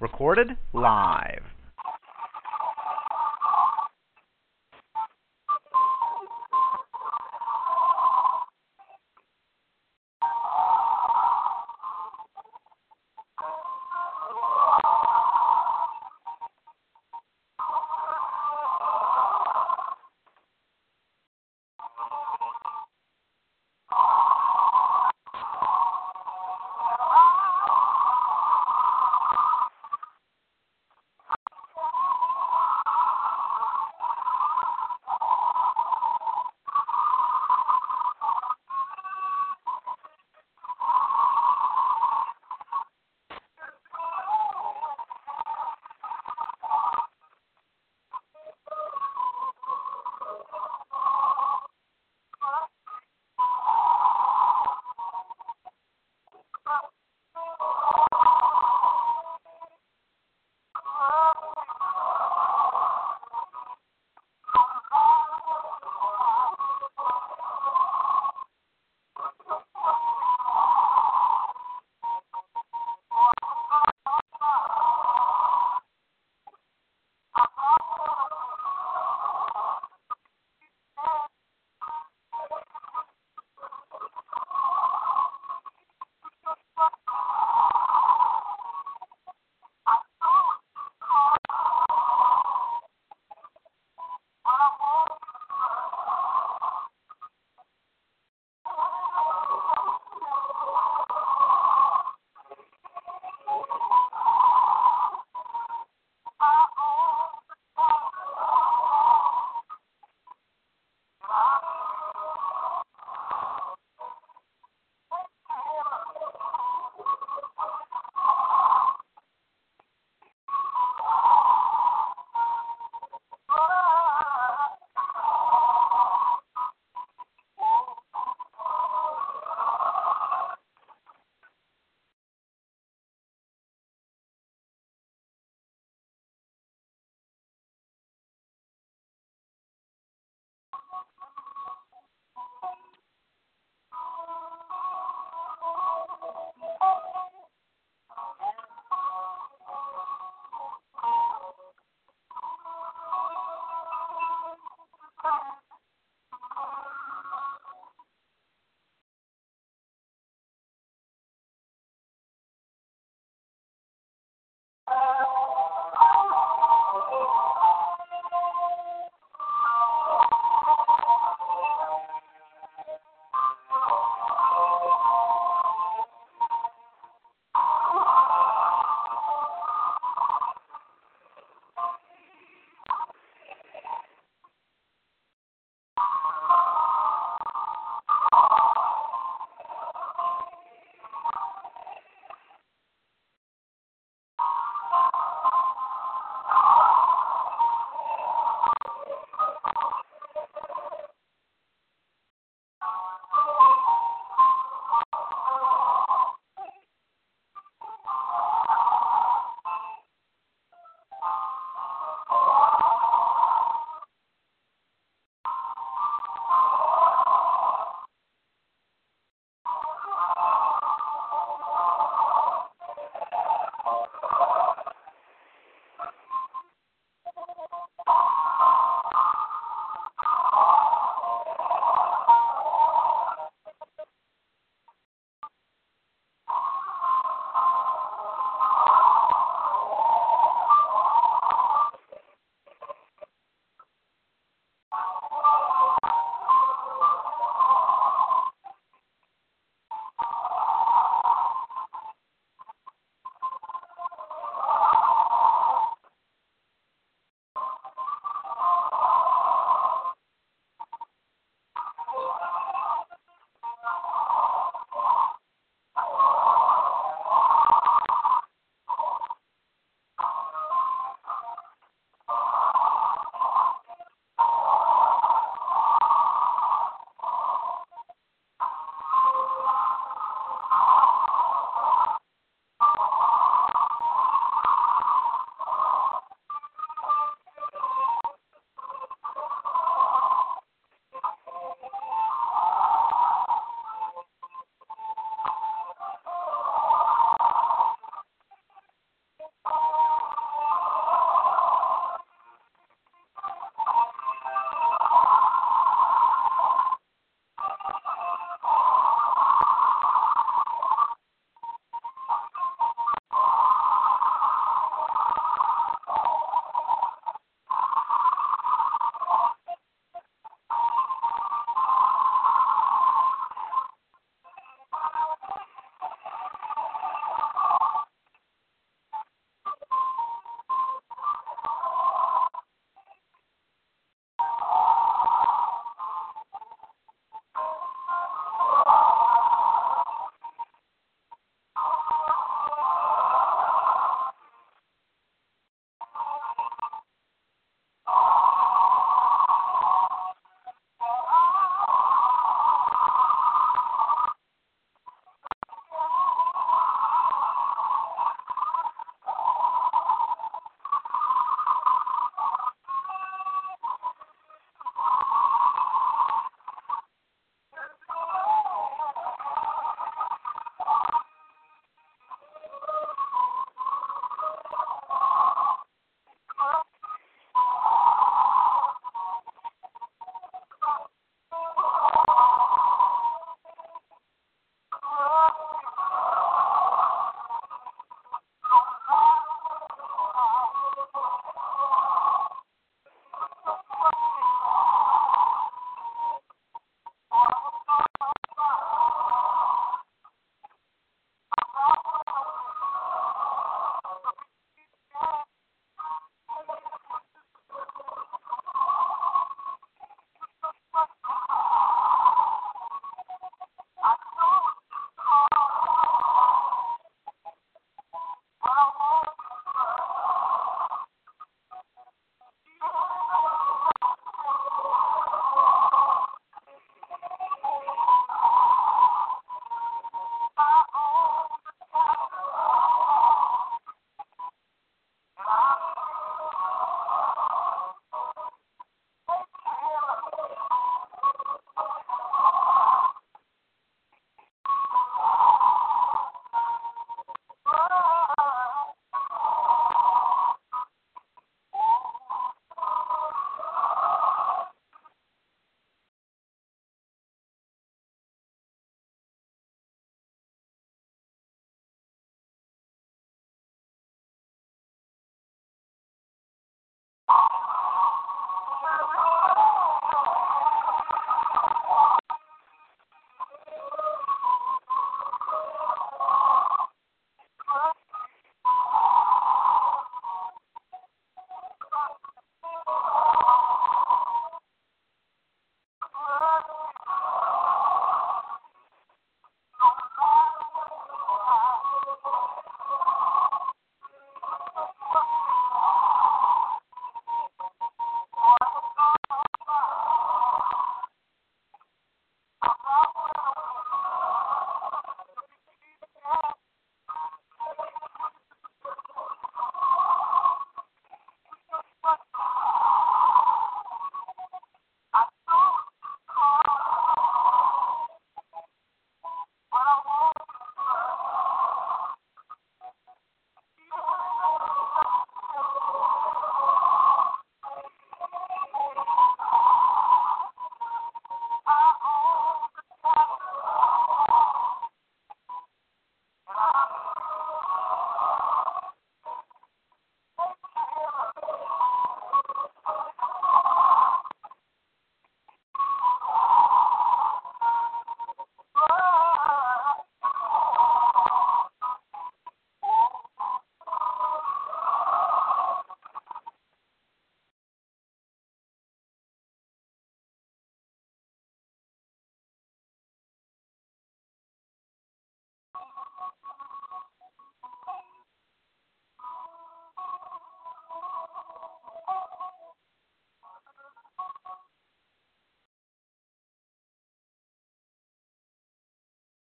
Recorded live.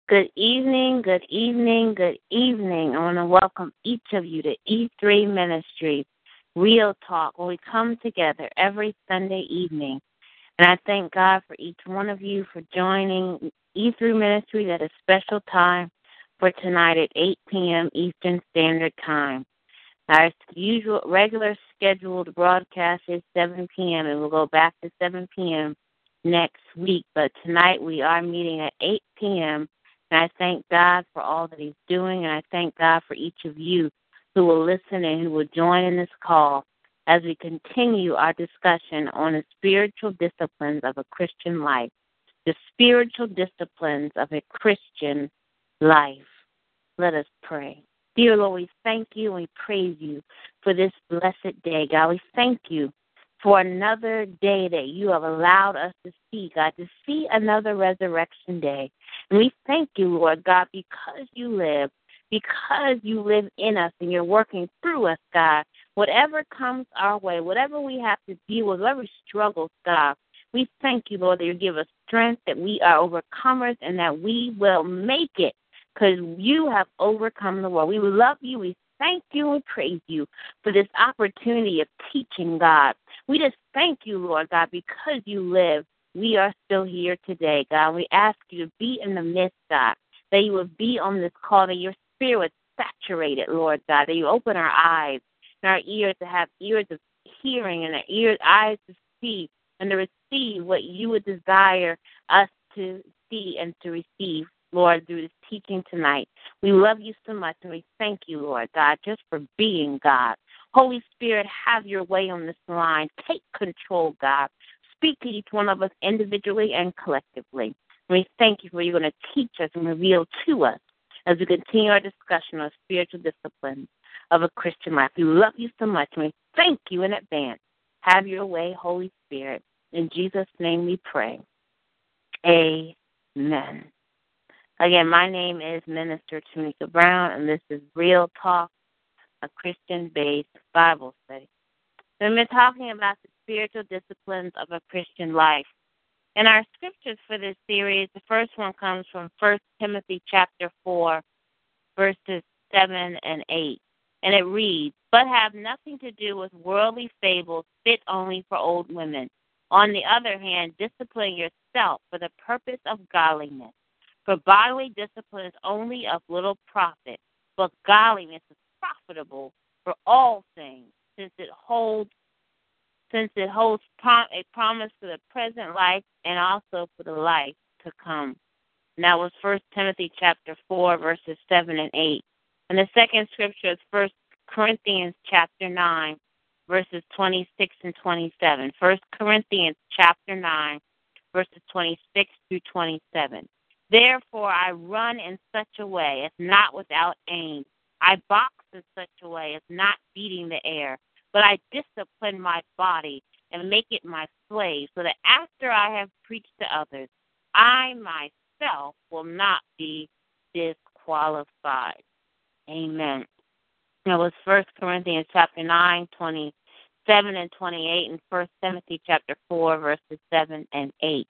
Good evening, good evening, good evening. I want to welcome each of you to E3 Ministries, Real Talk, where we come together every Sunday evening. And I thank God for each one of you for joining E3 Ministries at a special time for tonight at 8 p.m. Eastern Standard Time. Our usual regular scheduled broadcast is 7 p.m. and we'll go back to 7 p.m. next week. But tonight we are meeting at 8 p.m. And I thank God for all that He's doing, and I thank God for each of you who will listen and who will join in this call as we continue our discussion on the spiritual disciplines of a Christian life. The spiritual disciplines of a Christian life. Let us pray. Dear Lord, we thank you and we praise you for this blessed day. God, we thank you for another day that you have allowed us to see, God, to see another resurrection day. And we thank you, Lord God, because you live, because you live in us and you're working through us, God. Whatever comes our way, whatever we have to deal with, whatever struggles, God, we thank you, Lord, that you give us strength, that we are overcomers, and that we will make it because you have overcome the world. We love you. We thank you and praise you for this opportunity of teaching, God. We just thank you, Lord God, because you live. We are still here today, God. We ask you to be in the midst, God, that you would be on this call, that your spirit would saturate it, Lord God, that you open our eyes and our ears to have ears of hearing and our ears, eyes to see and to receive what you would desire us to see and to receive Lord, through this teaching tonight. We love you so much and we thank you, Lord God, just for being God. Holy Spirit, have your way on this line. Take control, God. Speak to each one of us individually and collectively. We thank you for you're going to teach us and reveal to us as we continue our discussion on spiritual disciplines of a Christian life. We love you so much and we thank you in advance. Have your way, Holy Spirit. In Jesus' name we pray. Amen. Again, my name is Minister Tamika Brown, and this is Real Talk, a Christian based Bible study. We've been talking about the spiritual disciplines of a Christian life. In our scriptures for this series, the first one comes from 1 Timothy chapter 4, verses 7 and 8. And it reads, But have nothing to do with worldly fables fit only for old women. On the other hand, discipline yourself for the purpose of godliness for bodily discipline is only of little profit, but godliness is profitable for all things, since it holds since it holds prom- a promise for the present life and also for the life to come. And that was First Timothy chapter four, verses seven and eight. And the second scripture is First Corinthians chapter nine, verses 26 and 27. First Corinthians chapter 9, verses 26 through 27. Therefore I run in such a way as not without aim. I box in such a way as not beating the air, but I discipline my body and make it my slave, so that after I have preached to others, I myself will not be disqualified. Amen. That was First Corinthians chapter nine, twenty seven and twenty eight, and First Timothy chapter four, verses seven and eight.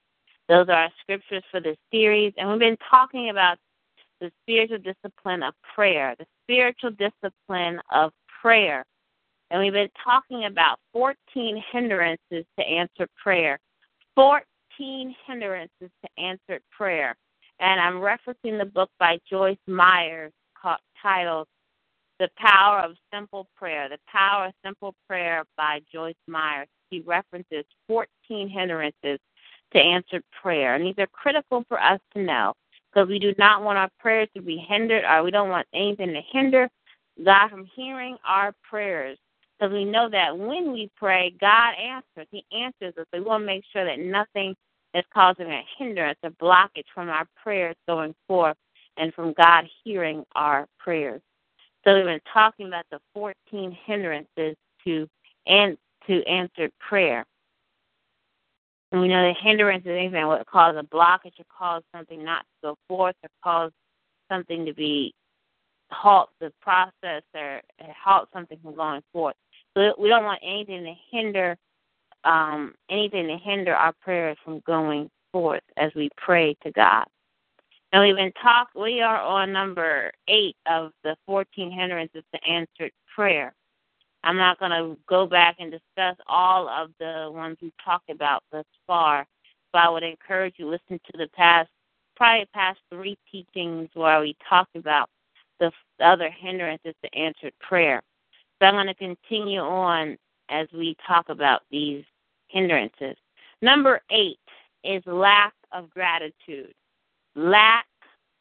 Those are our scriptures for this series, and we've been talking about the spiritual discipline of prayer, the spiritual discipline of prayer. And we've been talking about 14 hindrances to answer prayer. 14 hindrances to answered prayer. And I'm referencing the book by Joyce Meyers called, titled The Power of Simple Prayer. The Power of Simple Prayer by Joyce Meyers. She references 14 hindrances to answered prayer. And these are critical for us to know because we do not want our prayers to be hindered or we don't want anything to hinder God from hearing our prayers. Because we know that when we pray, God answers. He answers us. We want to make sure that nothing is causing a hindrance, a blockage from our prayers going forth and from God hearing our prayers. So we've been talking about the 14 hindrances to to answered prayer. And we know the hindrance is anything that would cause a blockage or cause something not to go forth or cause something to be halt the process or halt something from going forth. So we don't want anything to hinder um, anything to hinder our prayers from going forth as we pray to God. And we've been talk. We are on number eight of the 14 hindrances to answered prayer. I'm not going to go back and discuss all of the ones we've talked about thus far, but I would encourage you to listen to the past, probably past three teachings where we talked about the other hindrances to answered prayer. So I'm going to continue on as we talk about these hindrances. Number eight is lack of gratitude. Lack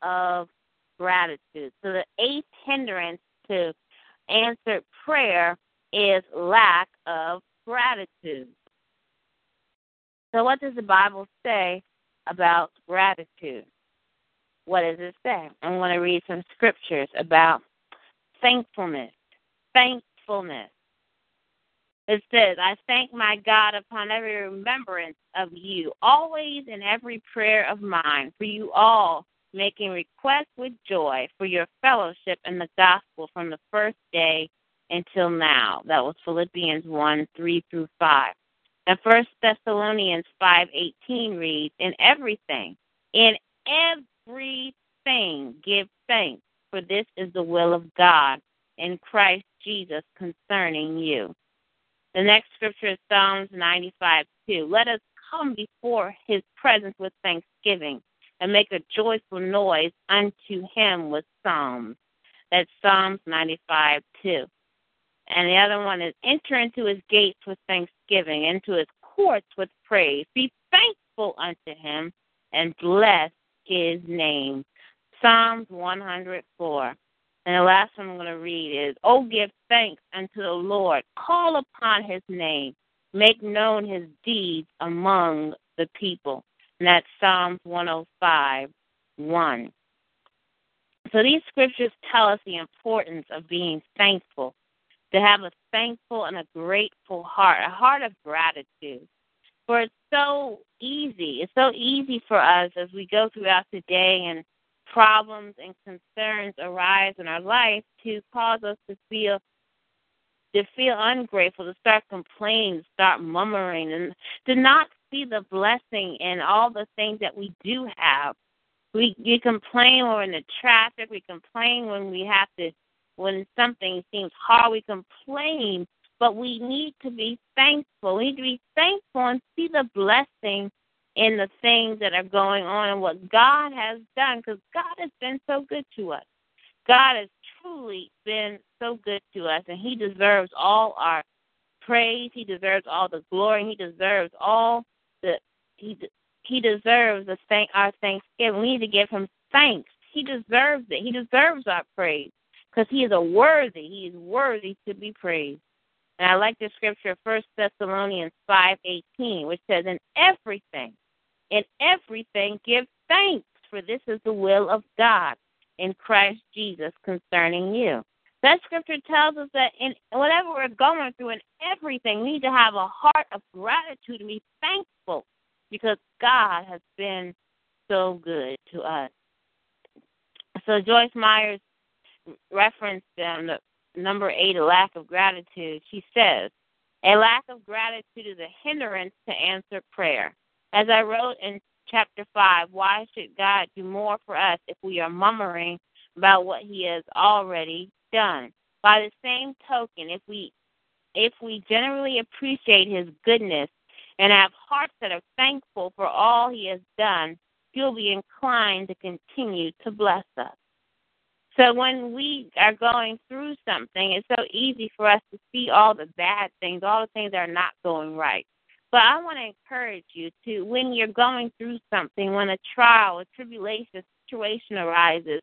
of gratitude. So the eighth hindrance to answered prayer is lack of gratitude. So, what does the Bible say about gratitude? What does it say? I'm going to read some scriptures about thankfulness. Thankfulness. It says, I thank my God upon every remembrance of you, always in every prayer of mine, for you all, making requests with joy for your fellowship in the gospel from the first day until now. That was Philippians 1 3 through 5. And First Thessalonians 5:18 reads, "In everything, in everything, give thanks, for this is the will of God in Christ Jesus concerning you." The next scripture is Psalms 95 2. Let us come before his presence with thanksgiving and make a joyful noise unto him with psalms. That's Psalms 95 2. And the other one is enter into his gates with thanksgiving, into his courts with praise. Be thankful unto him and bless his name. Psalms 104. And the last one I'm going to read is, Oh, give thanks unto the Lord. Call upon his name. Make known his deeds among the people. And that's Psalms 105, 1. So these scriptures tell us the importance of being thankful to have a thankful and a grateful heart, a heart of gratitude. For it's so easy. It's so easy for us as we go throughout the day and problems and concerns arise in our life to cause us to feel to feel ungrateful, to start complaining, to start murmuring, and to not see the blessing in all the things that we do have. We, we complain when we're in the traffic. We complain when we have to when something seems hard, we complain, but we need to be thankful. We need to be thankful and see the blessing in the things that are going on and what God has done because God has been so good to us. God has truly been so good to us, and He deserves all our praise. He deserves all the glory. He deserves all the He He deserves the thank our thanksgiving. We need to give Him thanks. He deserves it. He deserves our praise because he is a worthy, he is worthy to be praised. And I like the scripture, First Thessalonians 5:18, which says, "In everything, in everything, give thanks, for this is the will of God in Christ Jesus concerning you." That scripture tells us that in whatever we're going through, in everything, we need to have a heart of gratitude and be thankful because God has been so good to us. So Joyce Meyers referenced um, number eight, a lack of gratitude. She says, a lack of gratitude is a hindrance to answer prayer. As I wrote in chapter 5, why should God do more for us if we are murmuring about what he has already done? By the same token, if we if we generally appreciate his goodness and have hearts that are thankful for all he has done, he'll be inclined to continue to bless us. So when we are going through something, it's so easy for us to see all the bad things, all the things that are not going right. But I want to encourage you to, when you're going through something, when a trial, a tribulation, a situation arises,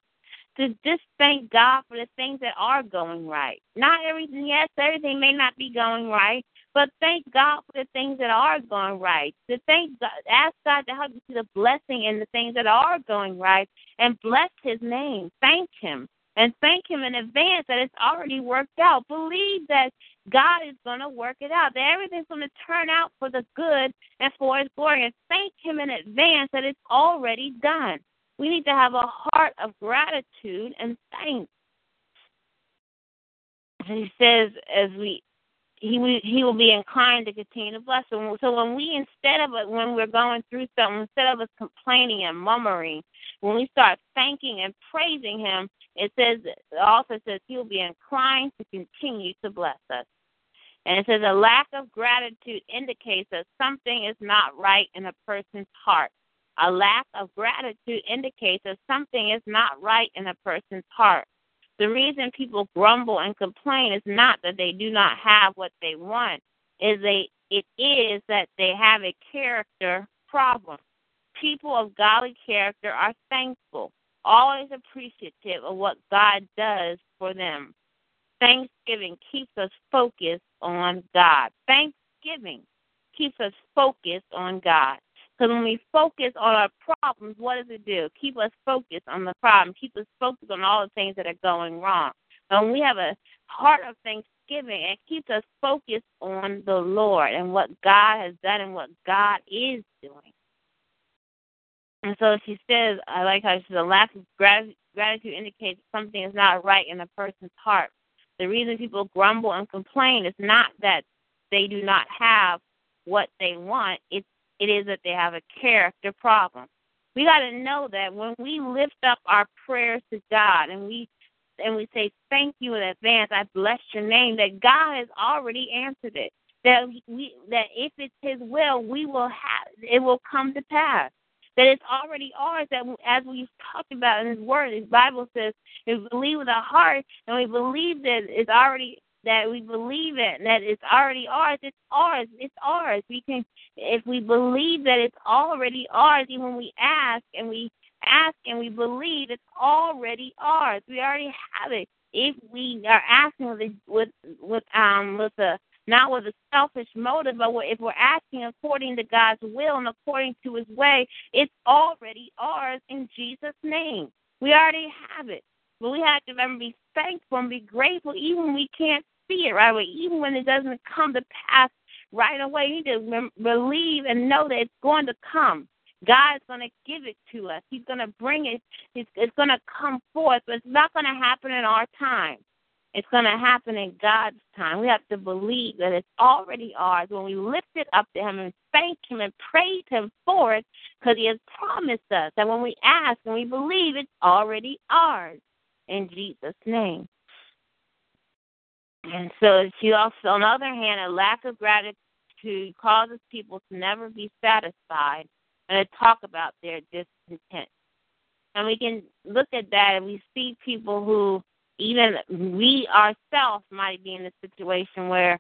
to just thank God for the things that are going right. Not everything, yes, everything may not be going right, but thank God for the things that are going right. To thank God, ask God to help you see the blessing in the things that are going right, and bless His name. Thank Him, and thank Him in advance that it's already worked out. Believe that God is going to work it out. That everything's going to turn out for the good and for His glory. And thank Him in advance that it's already done. We need to have a heart of gratitude and thanks. And he says, as we he he will be inclined to continue to bless. So, so when we instead of when we're going through something, instead of us complaining and murmuring, when we start thanking and praising Him, it says it also says He will be inclined to continue to bless us. And it says a lack of gratitude indicates that something is not right in a person's heart. A lack of gratitude indicates that something is not right in a person's heart. The reason people grumble and complain is not that they do not have what they want, is they it is that they have a character problem. People of godly character are thankful, always appreciative of what God does for them. Thanksgiving keeps us focused on God. Thanksgiving keeps us focused on God. Because when we focus on our problems, what does it do? Keep us focused on the problem. Keep us focused on all the things that are going wrong. And we have a heart of thanksgiving, it keeps us focused on the Lord and what God has done and what God is doing. And so she says, I like how she says, a lack of gratitude indicates something is not right in a person's heart. The reason people grumble and complain is not that they do not have what they want, it's it is that they have a character problem. We got to know that when we lift up our prayers to God and we and we say thank you in advance, I bless your name, that God has already answered it. That we that if it's His will, we will have it will come to pass. That it's already ours. That as we've talked about in His Word, His Bible says, if we believe with our heart and we believe that it's already that we believe it, that it's already ours, it's ours, it's ours. We can, if we believe that it's already ours, even when we ask and we ask and we believe it's already ours. We already have it. If we are asking with with with um with a not with a selfish motive, but if we're asking according to God's will and according to His way, it's already ours in Jesus' name. We already have it. But we have to remember be thankful and be grateful even when we can't see it right away, even when it doesn't come to pass right away. You to believe and know that it's going to come. God's going to give it to us. He's going to bring it. It's, it's going to come forth, but it's not going to happen in our time. It's going to happen in God's time. We have to believe that it's already ours when we lift it up to Him and thank Him and praise Him for it because He has promised us that when we ask and we believe, it's already ours in Jesus' name. And so she also, on the other hand, a lack of gratitude causes people to never be satisfied and to talk about their discontent. And we can look at that and we see people who, even we ourselves, might be in a situation where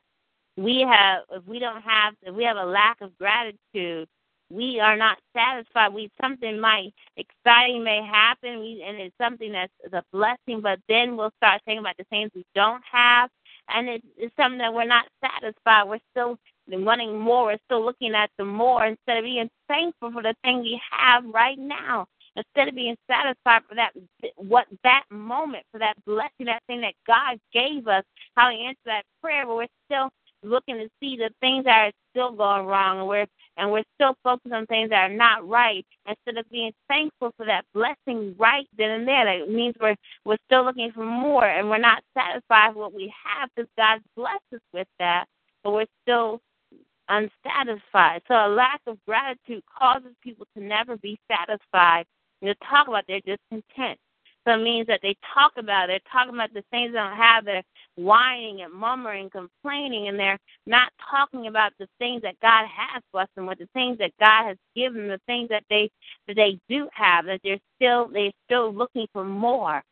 we have, if we don't have, if we have a lack of gratitude, we are not satisfied. We something might exciting may happen, we, and it's something that's a blessing. But then we'll start thinking about the things we don't have, and it, it's something that we're not satisfied. We're still wanting more. We're still looking at the more instead of being thankful for the thing we have right now. Instead of being satisfied for that, what that moment, for that blessing, that thing that God gave us, how He answered that prayer, but we're still looking to see the things that are still going wrong, and we're and we're still focused on things that are not right instead of being thankful for that blessing right then and there. That means we're we're still looking for more, and we're not satisfied with what we have because God blessed us with that, but we're still unsatisfied. So a lack of gratitude causes people to never be satisfied and to talk about their discontent. So it means that they talk about it, they're talking about the things they don't have, they're whining and murmuring, complaining, and they're not talking about the things that God has blessed them with, the things that God has given the things that they that they do have, that they're still they're still looking for more.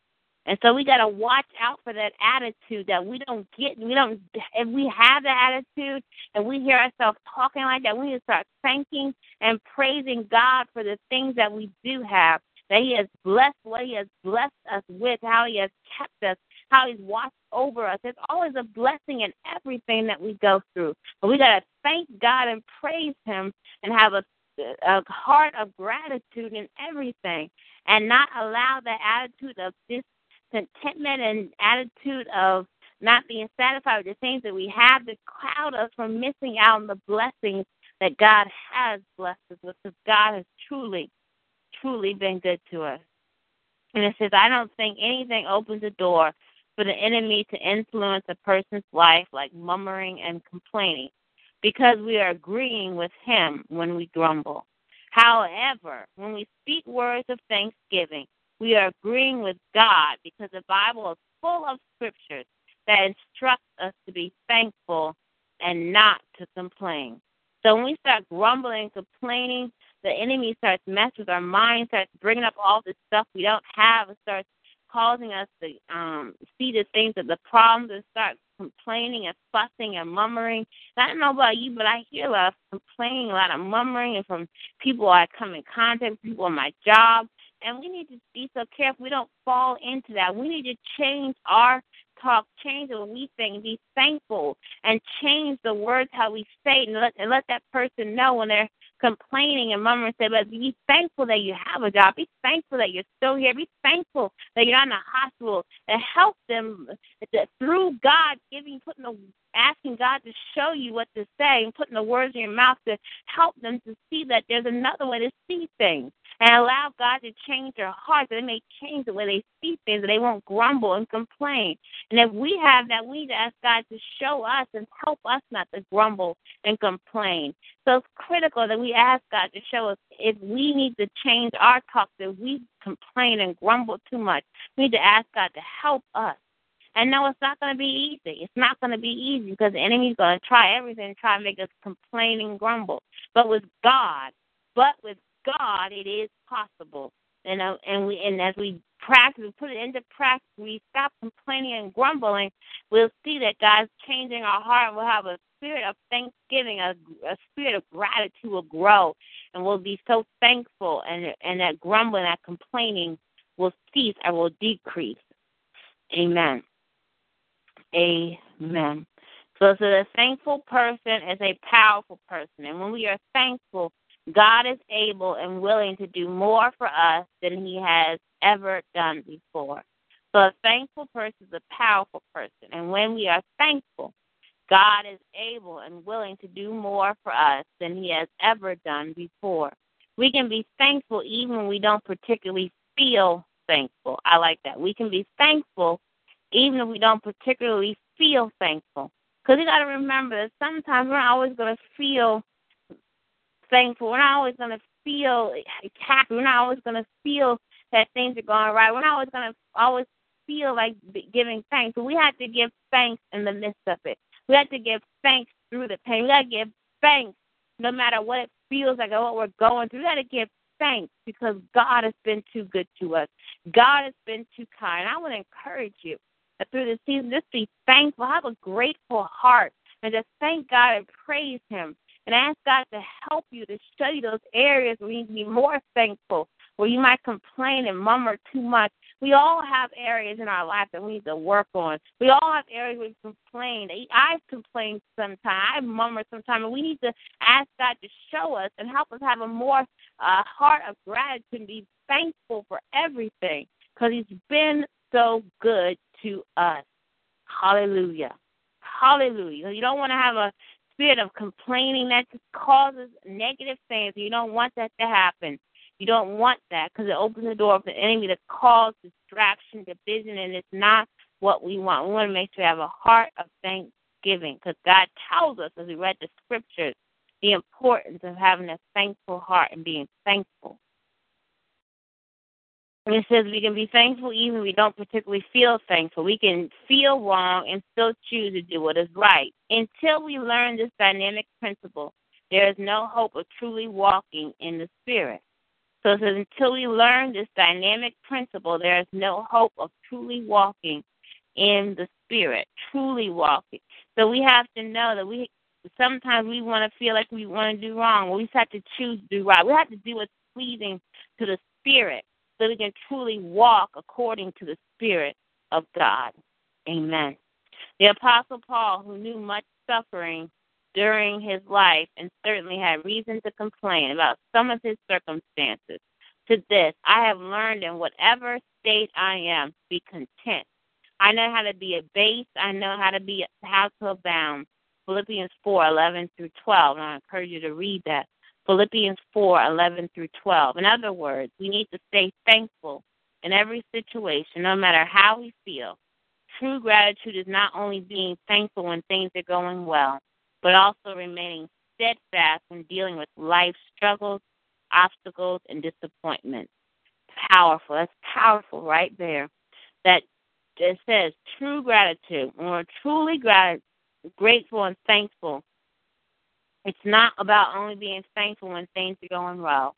And so we got to watch out for that attitude that we don't get. We don't. If we have that attitude and we hear ourselves talking like that, we need to start thanking and praising God for the things that we do have. That He has blessed what He has blessed us with, how He has kept us, how He's watched over us. It's always a blessing in everything that we go through. But we got to thank God and praise Him and have a a heart of gratitude in everything and not allow the attitude of discontentment and attitude of not being satisfied with the things that we have to cloud us from missing out on the blessings that God has blessed us with because God has truly, truly been good to us. And it says, I don't think anything opens a door for the enemy to influence a person's life like murmuring and complaining because we are agreeing with him when we grumble. However, when we speak words of thanksgiving, we are agreeing with God because the Bible is full of scriptures that instruct us to be thankful and not to complain. So when we start grumbling, complaining, the enemy starts messing with our mind, starts bringing up all this stuff we don't have, and starts causing us to um, see the things that the problems and start complaining and fussing and murmuring. I don't know about you, but I hear a lot of complaining, a lot of murmuring, and from people I come in contact with, people on my job. And we need to be so careful we don't fall into that. We need to change our talk, change what we think, be thankful, and change the words how we say it, and let, and let that person know when they're complaining and murmuring, say, but be thankful that you have a job. Be thankful that you're still here. Be thankful that you're not in a hospital. And help them through God giving, putting the asking God to show you what to say and putting the words in your mouth to help them to see that there's another way to see things and allow God to change their hearts. That they may change the way they see things, and they won't grumble and complain. And if we have that, we need to ask God to show us and help us not to grumble and complain. So it's critical that we ask God to show us if we need to change our talk, that we complain and grumble too much. We need to ask God to help us. And no, it's not going to be easy. It's not going to be easy because the enemy's going to try everything to try and make us complain and grumble. But with God, but with God, it is possible. And uh, and we and as we practice, put it into practice, we stop complaining and grumbling. We'll see that God's changing our heart. We'll have a spirit of thanksgiving, a, a spirit of gratitude will grow, and we'll be so thankful. And and that grumbling, that complaining will cease and will decrease. Amen. Amen. So, so the thankful person is a powerful person, and when we are thankful, God is able and willing to do more for us than he has ever done before. So a thankful person is a powerful person. And when we are thankful, God is able and willing to do more for us than he has ever done before. We can be thankful even when we don't particularly feel thankful. I like that. We can be thankful even if we don't particularly feel thankful. Because you got to remember that sometimes we're always going to feel thankful. We're not always going to feel happy. We're not always going to feel that things are going right. We're not always going to always feel like giving thanks. But we have to give thanks in the midst of it. We have to give thanks through the pain. We got to give thanks no matter what it feels like or what we're going through. We got to give thanks because God has been too good to us. God has been too kind. I want to encourage you that through this season, just be thankful. Have a grateful heart and just thank God and praise Him and ask God to help you to study those areas where you need to be more thankful, where you might complain and murmur too much. We all have areas in our life that we need to work on. We all have areas where we complain. I've complained sometimes. I murmur sometimes. And we need to ask God to show us and help us have a more uh, heart of gratitude and be thankful for everything because He's been so good to us. Hallelujah. Hallelujah. You don't want to have a spirit of complaining that just causes negative things. You don't want that to happen. You don't want that because it opens the door for the enemy to cause distraction, division, and it's not what we want. We want to make sure we have a heart of thanksgiving because God tells us, as we read the scriptures, the importance of having a thankful heart and being thankful. It says we can be thankful even we don't particularly feel thankful. We can feel wrong and still choose to do what is right. Until we learn this dynamic principle, there is no hope of truly walking in the Spirit. So it says until we learn this dynamic principle, there is no hope of truly walking in the Spirit, truly walking. So we have to know that we sometimes we want to feel like we want to do wrong. We just have to choose to do right. We have to do what's pleasing to the Spirit so we can truly walk according to the Spirit of God. Amen. The Apostle Paul, who knew much suffering during his life and certainly had reason to complain about some of his circumstances, to this, I have learned in whatever state I am, be content. I know how to be abased. I know how to be how to abound. Philippians four eleven through twelve, and I encourage you to read that. Philippians 4 11 through 12. In other words, we need to stay thankful in every situation, no matter how we feel. True gratitude is not only being thankful when things are going well, but also remaining steadfast when dealing with life's struggles, obstacles, and disappointments. Powerful. That's powerful right there. That it says true gratitude. When we're truly grat- grateful and thankful, it's not about only being thankful when things are going well.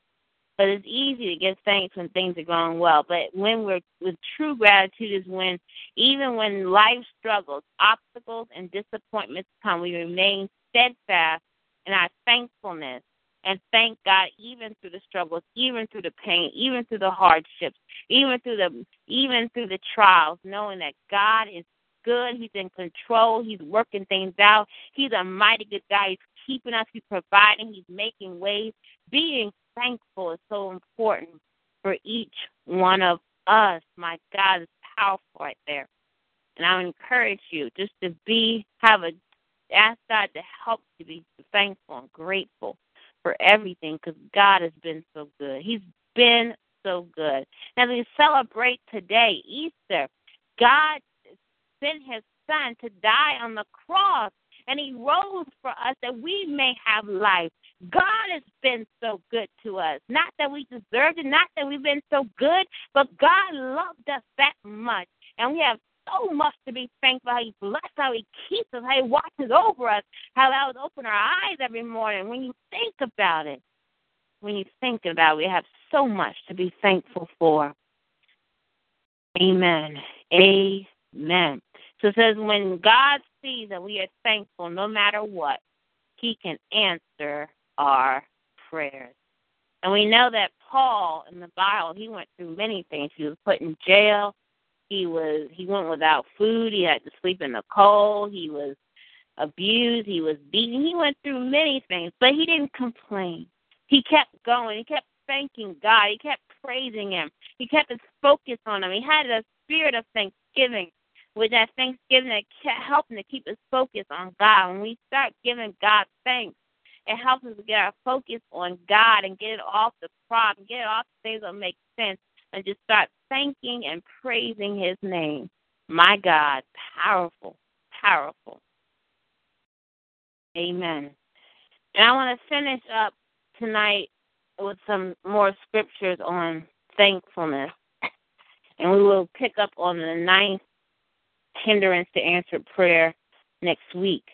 But it's easy to give thanks when things are going well. But when we're with true gratitude is when even when life struggles, obstacles and disappointments come, we remain steadfast in our thankfulness and thank God even through the struggles, even through the pain, even through the hardships, even through the even through the trials, knowing that God is good, He's in control, He's working things out, He's a mighty good God, He's keeping us, He's providing, He's making ways. Being thankful is so important for each one of us. My God, is powerful right there. And I encourage you just to be, have a, ask God to help you be thankful and grateful for everything because God has been so good. He's been so good. As we celebrate today, Easter, God sent his son to die on the cross and he rose for us that we may have life. God has been so good to us. Not that we deserved it, not that we've been so good, but God loved us that much. And we have so much to be thankful how He blesses, how He keeps us, how He watches over us, how He allows open our eyes every morning. When you think about it, when you think about it, we have so much to be thankful for. Amen. Amen. So it says, when God sees that we are thankful no matter what, He can answer our prayers. And we know that Paul in the Bible, he went through many things. He was put in jail. He was he went without food. He had to sleep in the cold. He was abused. He was beaten. He went through many things, but he didn't complain. He kept going. He kept thanking God. He kept praising Him. He kept his focus on Him. He had a spirit of thanksgiving with that thanksgiving kept helping to keep us focused on God. When we start giving God thanks, it helps us to get our focus on God and get it off the problem, get it off the things that make sense, and just start thanking and praising His name. My God, powerful, powerful. Amen. And I want to finish up tonight with some more scriptures on thankfulness. And we will pick up on the ninth hindrance to answered prayer next week.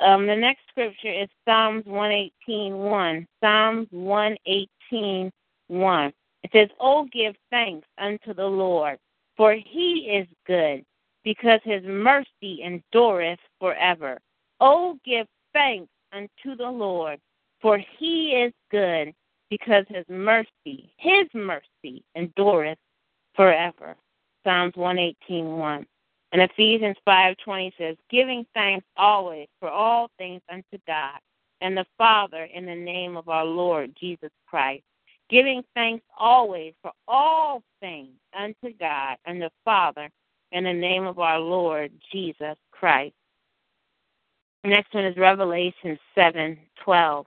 Um, the next scripture is Psalms 118.1. Psalms 118.1. It says, Oh, give thanks unto the Lord, for he is good, because his mercy endureth forever. Oh, give thanks unto the Lord, for he is good, because his mercy, his mercy endureth forever. Psalms 118.1. And Ephesians 5.20 says, Giving thanks always for all things unto God and the Father in the name of our Lord Jesus Christ. Giving thanks always for all things unto God and the Father in the name of our Lord Jesus Christ. Next one is Revelation 7:12.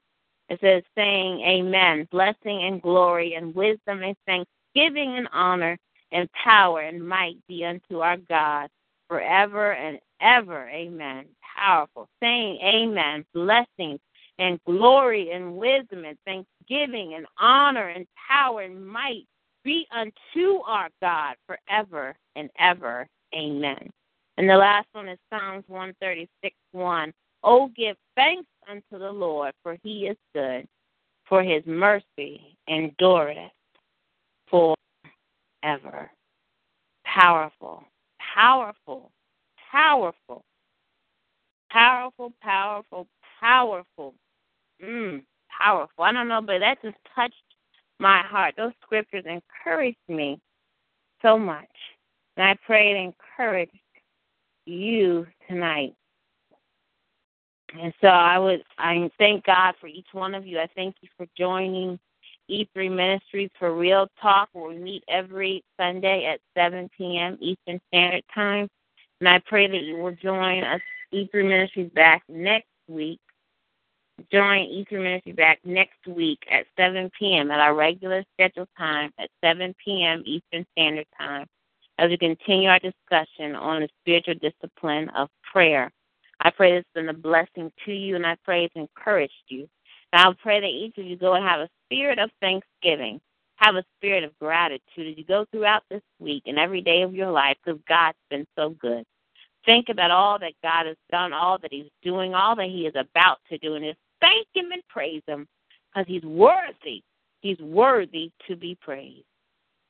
It says, saying, Amen, blessing and glory and wisdom and thanksgiving and honor and power and might be unto our God forever and ever. Amen. Powerful. Saying, Amen, blessings and glory and wisdom and thanksgiving and honor and power and might be unto our God forever and ever. Amen. And the last one is Psalms 136 1. Oh, give thanks unto the Lord, for he is good, for his mercy endureth forever. Powerful, powerful, powerful, powerful, powerful, powerful. Mm, powerful. I don't know, but that just touched my heart. Those scriptures encouraged me so much. And I pray it encouraged you tonight. And so I would I thank God for each one of you. I thank you for joining E3 Ministries for Real Talk, we meet every Sunday at 7 p.m. Eastern Standard Time. And I pray that you will join us E3 Ministries back next week. Join E3 Ministries back next week at 7 p.m. at our regular scheduled time at 7 p.m. Eastern Standard Time as we continue our discussion on the spiritual discipline of prayer. I pray this has been a blessing to you, and I pray it's encouraged you. And I pray that each of you go and have a spirit of thanksgiving, have a spirit of gratitude as you go throughout this week and every day of your life because God's been so good. Think about all that God has done, all that He's doing, all that He is about to do, and just thank Him and praise Him because He's worthy. He's worthy to be praised.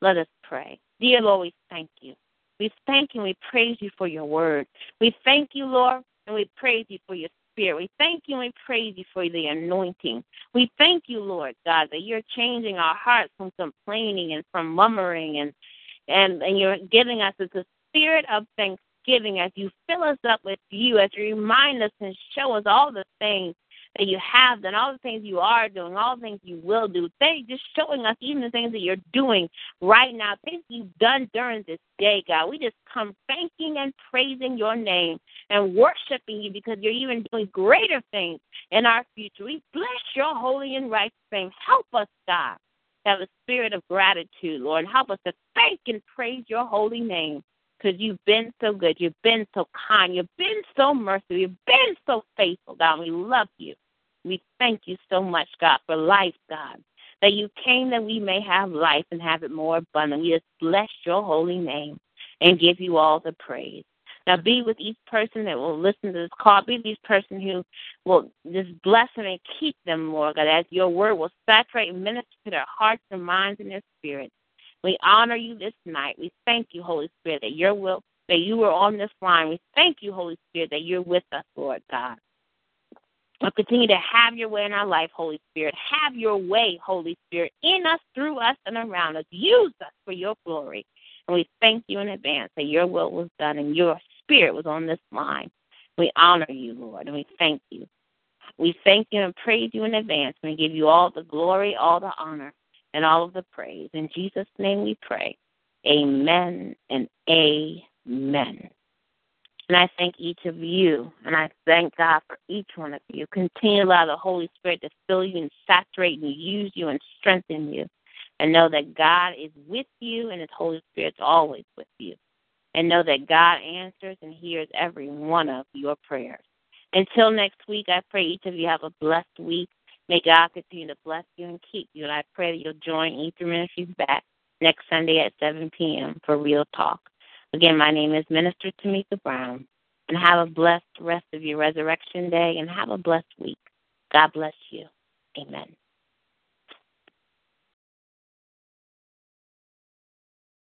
Let us pray. Dear Lord, we thank you. We thank you and we praise you for your word. We thank you, Lord, and we praise you for your spirit. We thank you and praise you for the anointing. We thank you, Lord God, that you're changing our hearts from complaining and from murmuring and and, and you're giving us a spirit of thanksgiving as you fill us up with you, as you remind us and show us all the things that you have done, all the things you are doing, all the things you will do. Thank just showing us even the things that you're doing right now, things you've done during this day, God. We just come thanking and praising your name and worshiping you because you're even doing greater things in our future. We bless your holy and righteous name. Help us, God, have a spirit of gratitude, Lord. Help us to thank and praise your holy name because you've been so good. You've been so kind. You've been so merciful. You've been so faithful, God. We love you. We thank you so much, God, for life, God. That you came that we may have life and have it more abundantly. We just bless your holy name and give you all the praise. Now be with each person that will listen to this call. Be with each person who will just bless them and keep them, Lord God, as your word will saturate and minister to their hearts and minds and their spirits. We honor you this night. We thank you, Holy Spirit, that your will that you were on this line. We thank you, Holy Spirit, that you're with us, Lord God. Well, continue to have your way in our life, Holy Spirit. Have your way, Holy Spirit, in us, through us, and around us. Use us for your glory. And we thank you in advance that your will was done and your spirit was on this line. We honor you, Lord, and we thank you. We thank you and praise you in advance. We give you all the glory, all the honor, and all of the praise. In Jesus' name we pray. Amen and amen. And I thank each of you, and I thank God for each one of you. Continue to allow the Holy Spirit to fill you and saturate and use you and strengthen you. And know that God is with you and His Holy Spirit's always with you. And know that God answers and hears every one of your prayers. Until next week, I pray each of you have a blessed week. May God continue to bless you and keep you. And I pray that you'll join E3 Ministries back next Sunday at 7 p.m. for Real Talk. Again, my name is Minister Tamika Brown. And have a blessed rest of your resurrection day and have a blessed week. God bless you. Amen.